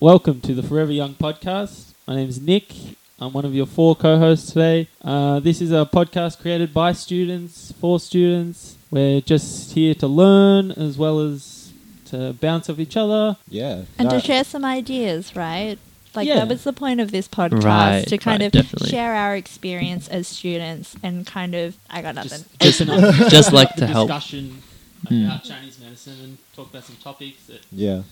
welcome to the Forever Young podcast. My name is Nick. I'm one of your four co-hosts today. Uh, this is a podcast created by students for students. We're just here to learn as well as to bounce off each other. Yeah. And No, to share some ideas, right? Like Yeah. that was the point of this podcast Right, to kind right, of definitely. share our experience as students and kind of I got nothing. Just, open up Just like the to help. discussion Mm. about Chinese medicine and talk about some topics that Yeah.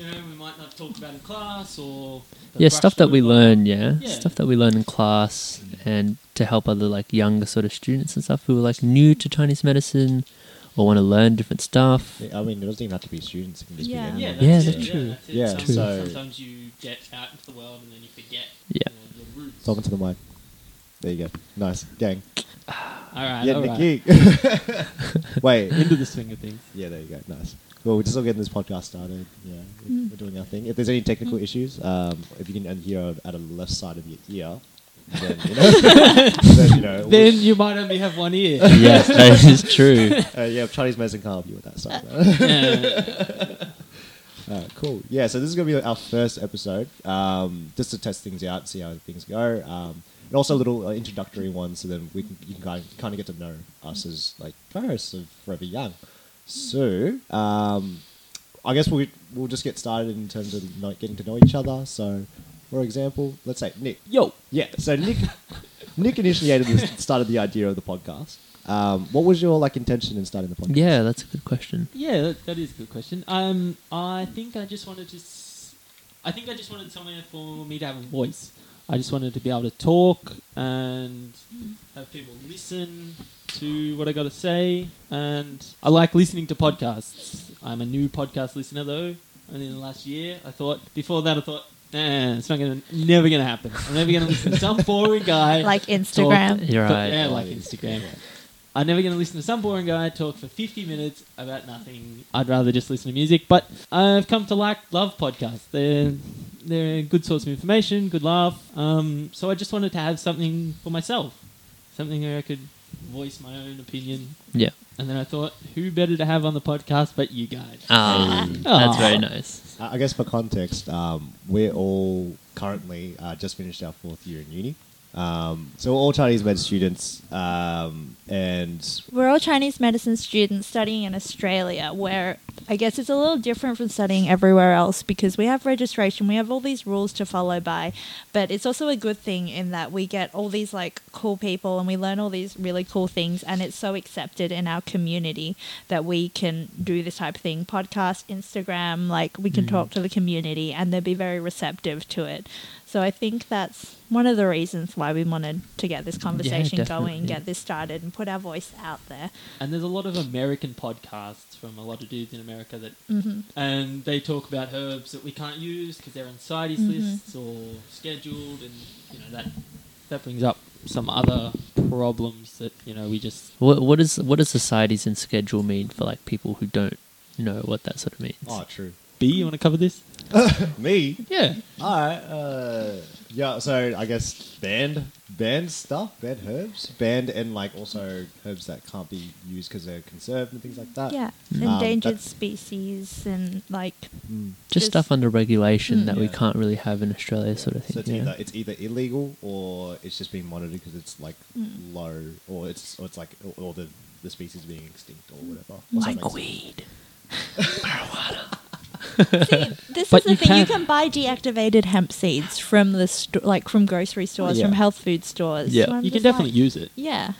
You know we might not talk about in class or yeah, stuff that we learn, yeah. Yeah. Stuff that we learn in class and to help other like younger sort of students and stuff who are like new to Chinese medicine or want to learn different stuff. I mean, it doesn't even have to be students. It can just Yeah. be Yeah, anyone. Yeah, that's that's true. Yeah, that's it. Yeah, Some- so- sometimes you get out into the world and then you forget Yeah. you know, your roots. Talking to the mic. There you go. Nice. Gang. All right, yeah, all right. Nicky. Wait. Into the swing of things. Yeah, there you go. Nice. Well, we're just all getting this podcast started. Yeah, we're, Mm. we're doing our thing. If there's any technical issues, um, if you can hear at the left side of your ear, then you know, then, you know Then you might only have one ear. yes, that is true. uh, yeah, Chinese medicine can't help you with that stuff. Yeah. Uh, cool. Yeah, so this is going to be our first episode, um, just to test things out, see how things go, um, and also a little uh, introductory one, so then we can you can kind of, kind of get to know us as like co-hosts of Forever Young. So, um, I guess we'll we'll just get started in terms of not getting to know each other. So, for example, let's say Nick. Yo. Yeah, so Nick Nick initiated this, started the idea of the podcast. Um, what was your like intention in starting the podcast? Yeah, that's a good question. Yeah, that, that is a good question. Um, I think I just wanted to. S- I think I just wanted somewhere for me to have a voice. I just wanted to be able to talk and have people listen to what I got to say. And I like listening to podcasts. I'm a new podcast listener though. Only in the last year, I thought. Before that, I thought, nah, it's not gonna, never gonna happen. I'm never gonna listen to some boring guy like Instagram. You're right. Yeah, like. Instagram. I'm never going to listen to some boring guy talk for 50 minutes about nothing. I'd rather just listen to music. But I've come to like love podcasts. They're they're a good source of information, good laugh. Um, so I just wanted to have something for myself, something where I could voice my own opinion. Yeah. And then I thought, who better to have on the podcast but you guys? Ah, Hey. that's very nice. I I guess for context, um, we're all currently uh, just finished our fourth year in uni. Um, so we're all Chinese med students, um, and We're all Chinese medicine students studying in Australia, where I guess it's a little different from studying everywhere else because we have registration, we have all these rules to follow by, but it's also a good thing in that we get all these like cool people and we learn all these really cool things, and it's so accepted in our community that we can do this type of thing podcast, Instagram, like we can Mm. talk to the community and they'll be very receptive to it. So I think that's one of the reasons why we wanted to get this conversation going, definitely. get this started, and put our voice out there. And there's a lot of American podcasts from a lot of dudes in America that hmm and they talk about herbs that we can't use because they're on CITES Mhm. lists or scheduled, and you know that that brings up some other problems that you know we just What what is what does CITES and schedule mean for like people who don't know what that sort of means? oh, true. B. You want to cover this? Me, Yeah, all right. Uh, yeah, so I guess banned, banned stuff, banned herbs, banned and like also herbs that can't be used because they're conserved and things like that. Yeah, Mm. Um, endangered that's- species and like Mm. just, just- stuff under regulation Mm. that we Yeah. can't really have in Australia, sort of thing. So it's yeah. either it's either illegal or it's just being monitored because it's like Mm. low, or it's or it's like or, or the the species being extinct or whatever. like Something- weed. See, this But is the you thing. You can't- can buy deactivated hemp seeds from the sto- like from grocery stores, Yeah. from health food stores. Yeah. So you can just like- definitely use it. Yeah.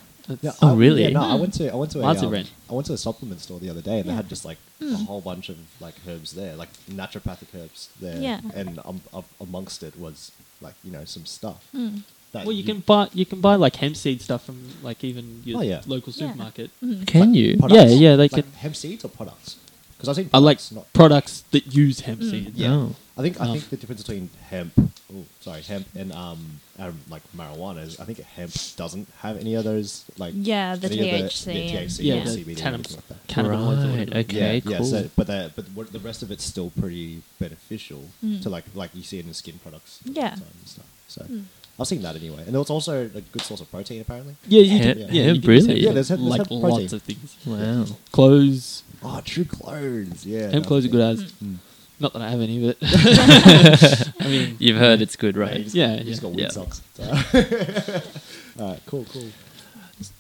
Yeah, Oh, I- really? Yeah, no, I Mm. went to I went to a um. I went to a supplement store the other day and they had just like a Mm. whole bunch of like herbs there, like naturopathic herbs there. Yeah. And um, um, amongst it was like you know some stuff. Mm. Well, you can buy you can buy like hemp seed stuff from like even your Oh, yeah. local Yeah. supermarket. Mm. Can like, you? products? Yeah, yeah, they like can- hemp seeds or products. Because I think I like products, not. products that use hemp Mm. seeds. Yeah. Oh. I think I Oh. think the difference between hemp, oh, sorry, hemp and um, um like marijuana is I think hemp doesn't have any of those like Yeah, the any of THC. yeah, and- THC Yeah, or the CBD or cannabis- like. Cannabinoids Right, okay. yeah, cool. yeah. So, but the but what, the rest of it's still pretty beneficial Mm. to like like you see it in skin products. Yeah. and stuff. So Mm. I've seen that anyway, and it's also a good source of protein apparently. Yeah, you Hemp- can, yeah, yeah, hemp you can really? Yeah, there's there's like hemp lots of things. Wow. Clothes, Oh, true clothes. Yeah, hemp clothes are good as. Mm. Not that I have any, but I mean, You've heard it's good, right? you just, Yeah, you just yeah. got weird Yeah. socks. All right, cool, cool.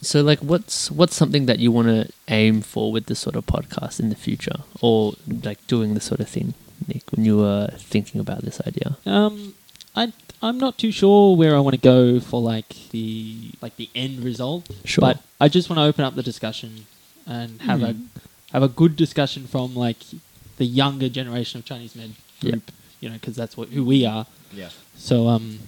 So, like, what's what's something that you want to aim for with this sort of podcast in the future, or like doing this sort of thing, Nick? When you were thinking about this idea, Um, I I'm not too sure where I want to go for like the like the end result. Sure. But I just want to open up the discussion and have a Mm. Have a good discussion from like the younger generation of Chinese men Yeah. group. You know, because that's what who we are. Yeah. So um,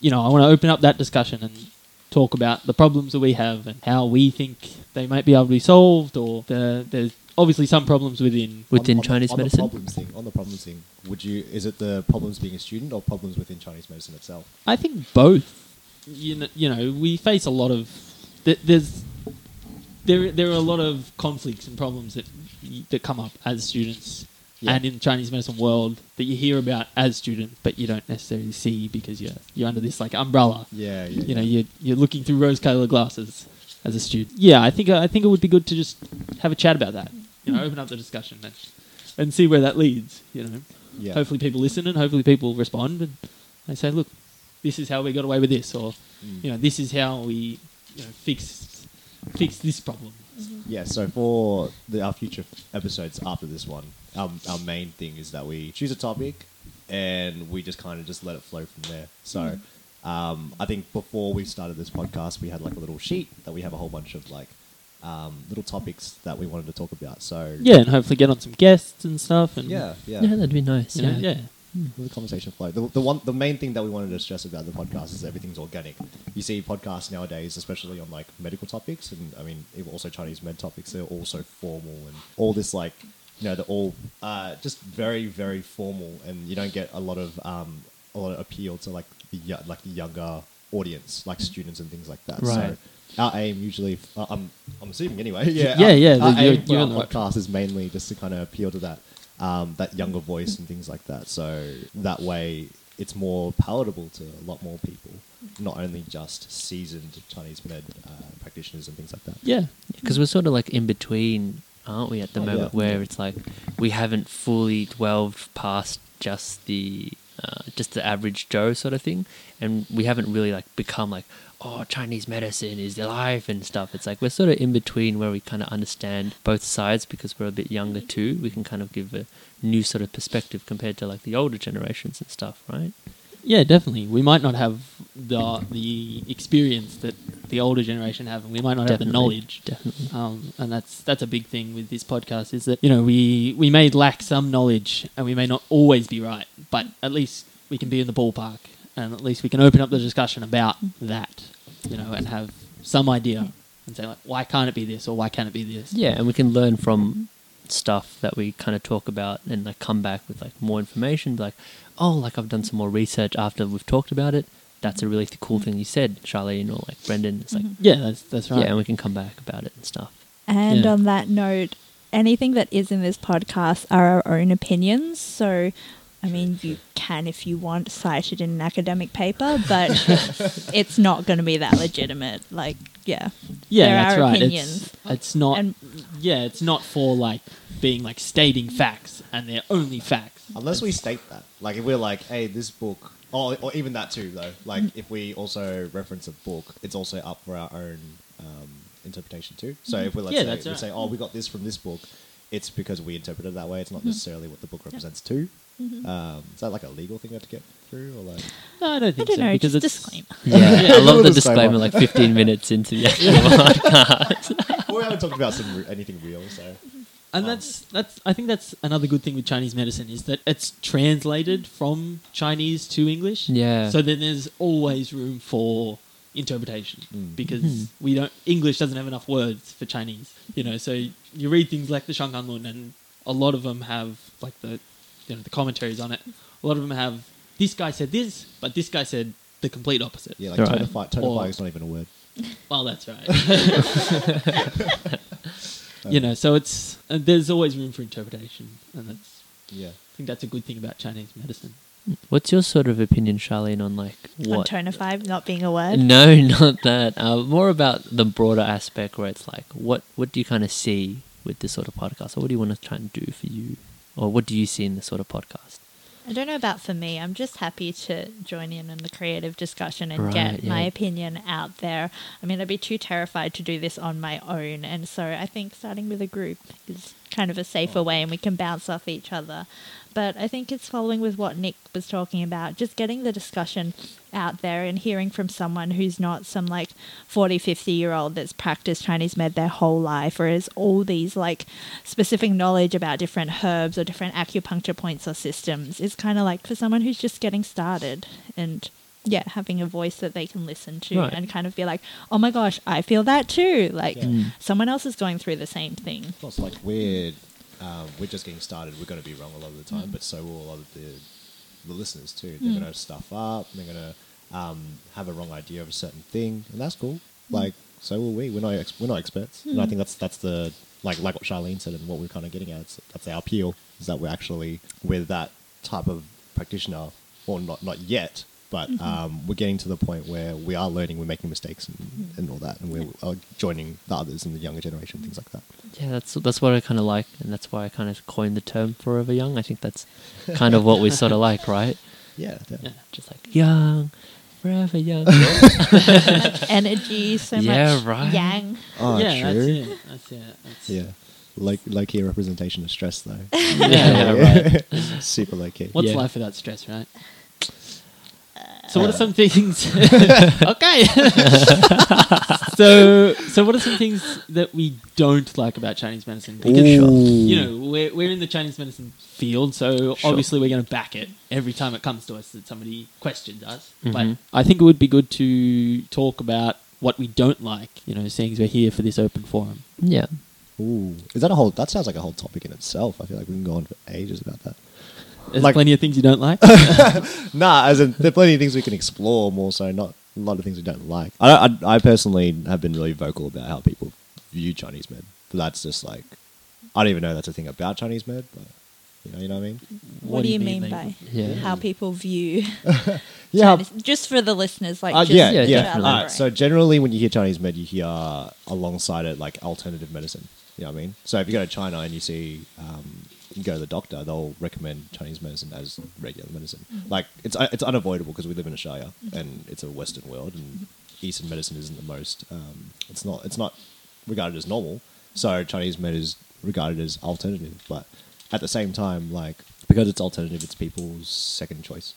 you know, I want to open up that discussion and talk about the problems that we have and how we think they might be able to be solved, or the, there's obviously some problems within. within on, on Chinese the, on medicine. The problems thing, on the problems thing, would you? Is it the problems being a student or problems within Chinese medicine itself? I think both. You know, you know, we face a lot of th- there's there there are a lot of conflicts and problems that that come up as students Yeah. and in the Chinese medicine world that you hear about as students, but you don't necessarily see because you're you're under this like umbrella. Yeah, yeah. You know, yeah. you're you're looking through rose-colored glasses as a student. Yeah, I think I think it would be good to just have a chat about that. You know, open up the discussion and and see where that leads. You know, yeah. hopefully people listen and hopefully people respond and they say, look, this is how we got away with this, or Mm. you know, this is how we you know fix fix this problem. Yeah, so for the, our future episodes after this one, our, our main thing is that we choose a topic and we just kind of just let it flow from there. So um, I think before we started this podcast, we had like a little sheet that we have a whole bunch of like um, little topics that we wanted to talk about. So Yeah, and hopefully get on some guests and stuff. And yeah, yeah. Yeah, that'd be nice. you know, yeah. yeah. The conversation flow. The, the one, the main thing that we wanted to stress about the podcast is everything's organic. You see podcasts nowadays, especially on like medical topics, and I mean, also Chinese med topics. They're all so formal and all this like, you know, they're all uh, just very, very formal, and you don't get a lot of um, a lot of appeal to like the like the younger audience, like students and things like that. Right. So our aim usually, uh, I'm I'm assuming anyway. Yeah, Yeah, our- yeah, Our the- aim for our right podcast is mainly just to kind of appeal to that um, that younger voice and things like that. So that way, it's more palatable to a lot more people, not only just seasoned Chinese med uh, practitioners and things like that. Yeah. because we're sort of like in between, aren't we, at the Oh, moment, yeah. where it's like we haven't fully delved past just the uh, just the average Joe sort of thing, and we haven't really like become like oh Chinese medicine is life and stuff. It's like we're sort of in between where we kind of understand both sides because we're a bit younger too. We can kind of give a new sort of perspective compared to like the older generations and stuff, right? Yeah, definitely. We might not have the the experience that the older generation have, and we might not have the knowledge. Definitely. Um, and that's that's a big thing with this podcast is that you know we we may lack some knowledge and we may not always be right, but at least we can be in the ballpark and at least we can open up the discussion about that, you know, and have some idea and say like, why can't it be this or why can't it be this? Yeah, and we can learn from stuff that we kind of talk about and like come back with like more information. Like, oh, like I've done some more research after we've talked about it. That's a really th- cool mm-hmm. thing you said, Charlene, or like Brendan. It's like, mm-hmm. Yeah, that's that's right. yeah, and we can come back about it and stuff. And Yeah. on that note, anything that is in this podcast are our own opinions. So, I mean, you can, if you want, cite it in an academic paper, but it's not going to be that legitimate. Like, yeah. yeah, there that's are right. opinions. It's, it's not. And yeah, it's not for like being like stating facts and they're only facts. Unless we state that, like if we're like, hey, this book, or, or even that too, though. Like mm. if we also reference a book, it's also up for our own um, interpretation too. So mm-hmm. if we let's Yeah, say, that's we right. say, oh, we got this from this book, it's because we interpreted it that way. It's not mm-hmm. necessarily what the book represents too. Um, is that like a legal thing we have to get through, or like? No, I don't I think don't so know, because just it's disclaimer. Yeah, Yeah, I love the disclaimer. disclaimer like 15 minutes into the actual podcast. well, we haven't talked about some re- anything real, so And Um, that's that's I think that's another good thing with Chinese medicine is that it's translated from Chinese to English. Yeah. So then there's always room for interpretation Mm. because Mhm. we don't English doesn't have enough words for Chinese. You know, so you read things like the Shanghanlun and a lot of them have like the you know the commentaries on it. A lot of them have this guy said this, but this guy said the complete opposite. yeah, like Right. tonify, tone of Or- fire is not even a word. Well, that's right. you know, so it's uh, there's always room for interpretation, and that's Yeah. I think that's a good thing about Chinese medicine. What's your sort of opinion, Charlene, on like On what? tonify not being a word. No, not that. Uh, more about the broader aspect where it's like, what what do you kind of see with this sort of podcast, or what do you want to try and do for you or what do you see in this sort of podcast? I don't know about for me. I'm just happy to join in in the creative discussion and Right, get my opinion out there. I mean, I'd be too terrified to do this on my own, and so I think starting with a group is kind of a safer way, and we can bounce off each other. But I think it's following with what Nick was talking about, just getting the discussion out there and hearing from someone who's not some like 40, 50 year old that's practiced Chinese med their whole life or has all these like specific knowledge about different herbs or different acupuncture points or systems. It's kind of like for someone who's just getting started and yeah, having a voice that they can listen to Right. and kind of be like, oh my gosh, I feel that too. Like Yeah. Mm. someone else is going through the same thing. It's like we're um, we're just getting started. We're going to be wrong a lot of the time, Mm. but so will a lot of the the listeners too. Mm. They're going to stuff up. They're going to um, have a wrong idea of a certain thing, and that's cool. Mm. Like so will we. We're not ex- we're not experts, and I Mm. think that's that's the like like what Charlene said and what we're kind of getting at. It's, that's our appeal is that we're actually with that type of practitioner, or not not yet. But Mhm. um, we're getting to the point where we are learning, we're making mistakes, and, and all that, and we're uh, joining the others in the younger generation, things like that. Yeah, that's that's what I kind of like, and that's why I kind of coined the term "forever young." I think that's kind of what we sort of like, right? Yeah. Yeah. Just like young, forever young. Energy so much energy, so Yeah, much right. yang. Oh, yeah, true. that's it. That's it. That's, Yeah. Low, low key representation of stress, though. Yeah, yeah, right. Super low key. What's Yeah. life without stress, right? So what are some things? okay. so so what are some things that we don't like about Chinese medicine? Because Ooh. you know we're we're in the Chinese medicine field, so Sure. obviously we're going to back it every time it comes to us that somebody questions us. But Mhm. I think it would be good to talk about what we don't like. You know, seeing as we're here for this open forum. yeah, Ooh. Is that a whole, that sounds like a whole topic in itself. I feel like we can go on for ages about that. There's Like- plenty of things you don't like. Nah, as in, there are plenty of things we can explore more so, not a lot of things we don't like. I, I, I personally have been really vocal about how people view Chinese med. But that's just like, I don't even know that's a thing about Chinese med, but you know, you know what I mean? What, do you mean, they- by Yeah. how people view Yeah. Chinese? Just for the listeners, like Uh, just yeah, Yeah, yeah. to definitely. Alright, elaborate. so generally, when you hear Chinese med, you hear alongside it like alternative medicine. You know what I mean? So if you go to China and you see, um, you go to the doctor, they'll recommend Chinese medicine as regular medicine. Mm-hmm. Like it's uh, it's unavoidable because we live in Australia and it's a Western world, and Eastern medicine isn't the most. Um, it's not it's not regarded as normal. So Chinese med is regarded as alternative, but at the same time, like because it's alternative, it's people's second choice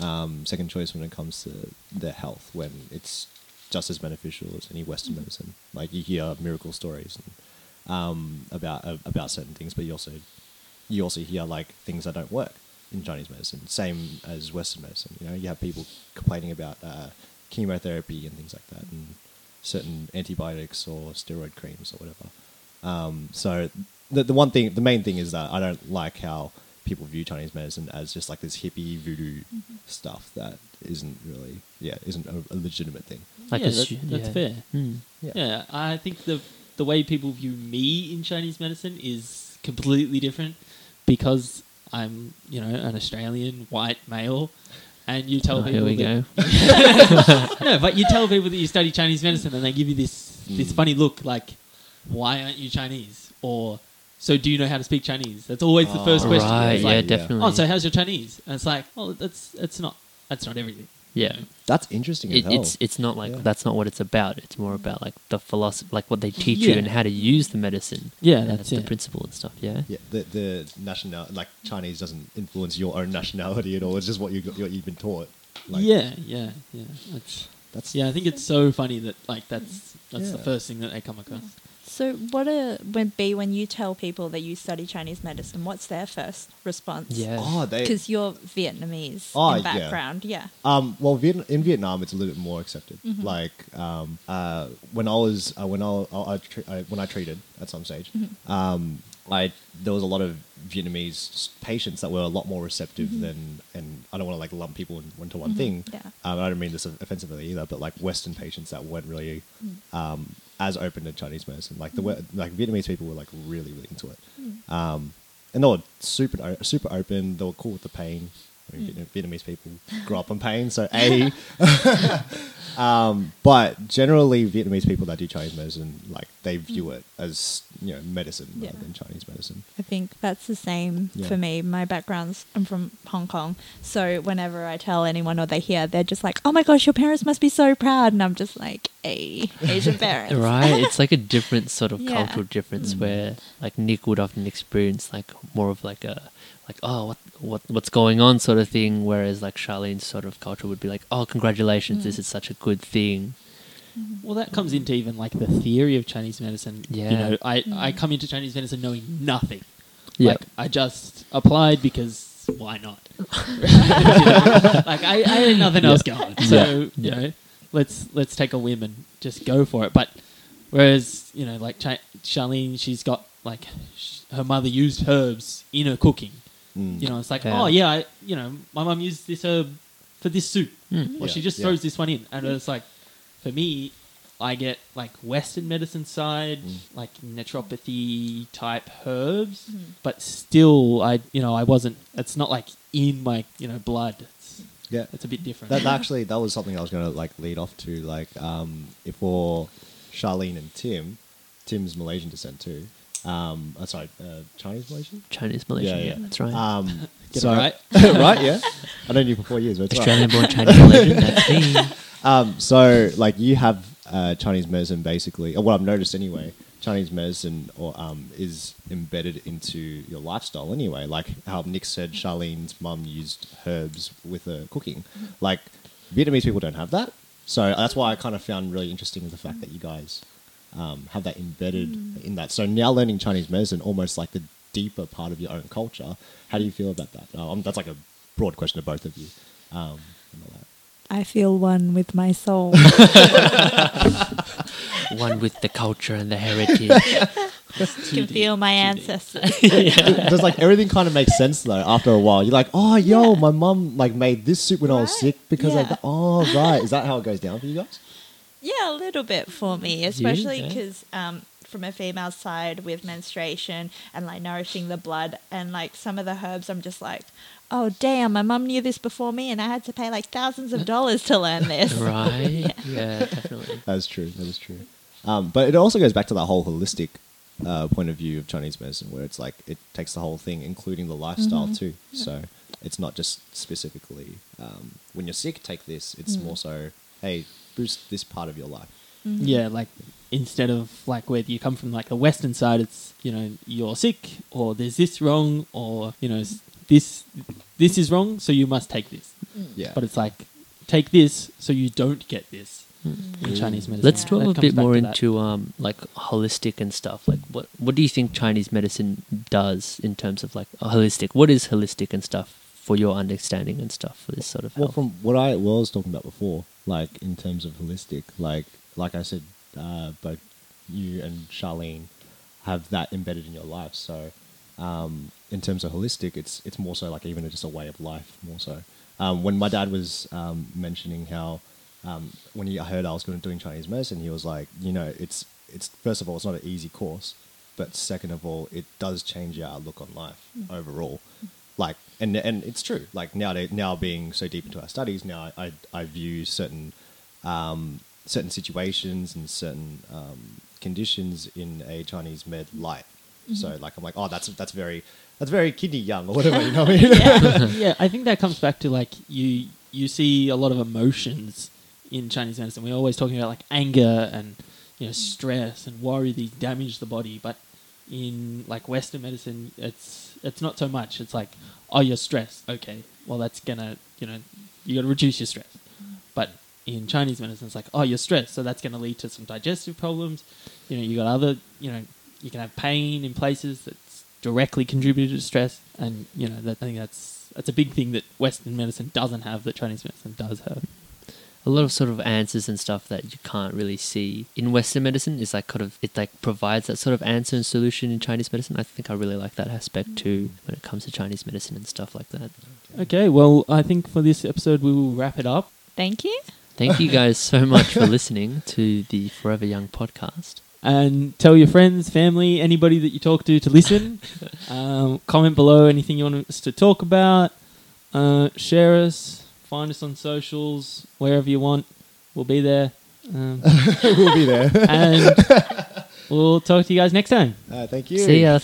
um, second choice when it comes to their health when it's just as beneficial as any Western medicine. Like you hear miracle stories and, um, about uh, about certain things, but you also you also hear like things that don't work in Chinese medicine. Same as Western medicine. You know, you have people complaining about uh, chemotherapy and things like that, and certain antibiotics or steroid creams or whatever. Um, so the the one thing, the main thing is that I don't like how people view Chinese medicine as just like this hippie voodoo stuff that isn't really, yeah, isn't a, a legitimate thing. like yeah, a that- stu- that's yeah. fair. Mm. Yeah, I think the the way people view me in Chinese medicine is completely different because I'm, you know, an Australian white male, and you tell Oh, people here we that, go. no, but you tell people that you study Chinese medicine, and they give you this this Mm. funny look, like, "Why aren't you Chinese?" or "So do you know how to speak Chinese?" That's always the first Oh, question. Right, yeah, like, definitely. Oh, so how's your Chinese? And it's like, oh, that's that's not that's not everything. Yeah. That's interesting It, hell. it's it's not like Yeah. that's not what it's about. It's more about like the philosophy, like what they teach you and how to use the medicine. Yeah, And that's the it. principle and stuff. Yeah. yeah, the the national like Chinese doesn't influence your own nationality at all. It's just what you got- what you've been taught. Like, yeah, yeah, yeah. That's that's yeah. I think it's so funny that like that's that's the first thing that they come across. So, what a, would be when you tell people that you study Chinese medicine? What's their first response? Yeah. Oh. Because you're Vietnamese Oh, in background, yeah. Um, well, Viet- in Vietnam, it's a little bit more accepted. Mhm. Like um, uh, when I was uh, when I, I, I, I when I treated at some stage, Mhm. um, I there was a lot of Vietnamese patients that were a lot more receptive Mhm. than, and I don't want to like lump people in- into one Mhm. thing. Yeah. Um, I don't mean this offensively either, but like Western patients that weren't really Mm. um, as open to Chinese medicine. Like the we- like Vietnamese people were like really really into it, Mm. um, and they were super super open. They were cool with the pain. I mean, Mm. Vietnamese people grow up on pain, so a. um, but generally, Vietnamese people that do Chinese medicine, like they view Mm. it as you know medicine Yeah. rather than Chinese medicine. I think that's the same Yeah. for me. My background's I'm from Hong Kong, so whenever I tell anyone or they hear, they're just like, "Oh my gosh, your parents must be so proud," and I'm just like, "A Asian parents, Right, it's like a different sort of Yeah. cultural difference Mm. where like Nick would often experience like more of like a like oh what what what's going on sort of thing, whereas like Charlene's sort of culture would be like oh congratulations, this Mm. is such a good thing. Well, that comes into even like the theory of Chinese medicine. Yeah. You know, I, I Mm. come into Chinese medicine knowing nothing. Yeah, Like, I just applied because why not? You know? Like, I, I had nothing else going. So, Yeah. you Yeah. know, let's let's take a whim and just go for it. But whereas, you know, like Ch- Charlene, she's got like sh- her mother used herbs in her cooking. Mm. You know, it's like, Yeah. oh yeah, I, you know, my mum used this herb for this soup, Mm. or Yeah, she just yeah. throws this one in, and it's like, for me, I get like Western medicine side, Mm. like naturopathy type herbs, Mhm. but still, I, you know, I wasn't. It's not like in my, you know, blood. It's, Yeah. it's a bit different. That, that actually that was something I was going to like lead off to like um if for Charlene and Tim, Tim's Malaysian descent too. Um, uh, sorry, uh, Chinese Malaysian. Chinese Malaysian, Yeah, yeah, yeah. that's right. Um, Get it so- right? right? Yeah. I know you for four years. But it's right. Australian born Chinese Malaysian, that's me. Um, so like you have uh, Chinese medicine basically, or what I've noticed anyway, Chinese medicine or um, is embedded into your lifestyle anyway. Like how Nick said, Charlene's mum used herbs with her cooking. Like Vietnamese people don't have that, so that's why I kind of found really interesting the fact that you guys um, have that embedded in that. So now learning Chinese medicine, almost like the deeper part of your own culture. How do you feel about that? Um, that's like a broad question to both of you. Um, and all that. I feel one with my soul. One with the culture and the heritage. can feel my ancestors. Does like everything kind of makes sense though after a while? You're like, oh, yo, Yeah. my mum like made this soup when I was sick because yeah. of that. Oh, right. Is that how it goes down for you guys? Yeah, a little bit for me, especially yeah. because um, from a female side with menstruation and like nourishing the blood and like some of the herbs, I'm just like, oh damn, my mum knew this before me, and I had to pay like thousands of dollars to learn this. right? Yeah, definitely. That's true. That is true. Um, but it also goes back to that whole holistic uh, point of view of Chinese medicine, where it's like it takes the whole thing, including the lifestyle Mhm. too. So it's not just specifically um, when you're sick, take this. It's Mm. more so, hey, boost this part of your life. Mhm. Yeah, like instead of like where you come from, like the Western side, it's you know you're sick or there's this wrong or you know this this is wrong, so you must take this. Mm. Yeah. But it's like take this so you don't get this Mm. in Chinese medicine. Let's Yeah. delve That a bit more into um, like holistic and stuff. Like, what what do you think Chinese medicine does in terms of like holistic? What is holistic and stuff for your understanding and stuff for this sort of Well, health? from what I was talking about before, like in terms of holistic, like like I said, uh, both you and Charlene have that embedded in your life. So, um, in terms of holistic, it's it's more so like even just a way of life, more so. Um, when my dad was um, mentioning how um, when he heard I was going to doing Chinese medicine, he was like, you know, it's it's first of all, it's not an easy course, but second of all, it does change your outlook on life overall. Like, and and it's true. Like nowadays, now being so deep into our studies, now I I, I view certain um, certain situations and certain um, conditions in a Chinese med light. So like I'm like, oh, that's that's very that's very kidney yang or whatever. You know what I mean? Yeah. yeah, I think that comes back to like you you see a lot of emotions in Chinese medicine. We're always talking about like anger and you know stress and worry. These damage the body, but in like Western medicine, it's it's not so much. It's like oh, you're stressed. Okay, well that's gonna you know you got to reduce your stress. But in Chinese medicine, it's like oh, you're stressed, so that's gonna lead to some digestive problems. You know, you got other you know you can have pain in places that's directly contributed to stress, and you know that I think that's that's a big thing that Western medicine doesn't have that Chinese medicine does have. a lot of sort of answers and stuff that you can't really see in Western medicine is like kind of it like provides that sort of answer and solution in Chinese medicine. I think I really like that aspect too when it comes to Chinese medicine and stuff like that. Okay, well, I think for this episode we will wrap it up. Thank you. Thank you guys so much for listening to the Forever Young podcast. and tell your friends, family, anybody that you talk to to listen. um, comment below anything you want us to talk about. Uh, share us. Find us on socials, wherever you want. We'll be there. Um, we'll be there. and we'll talk to you guys next time. Uh, thank you. See ya.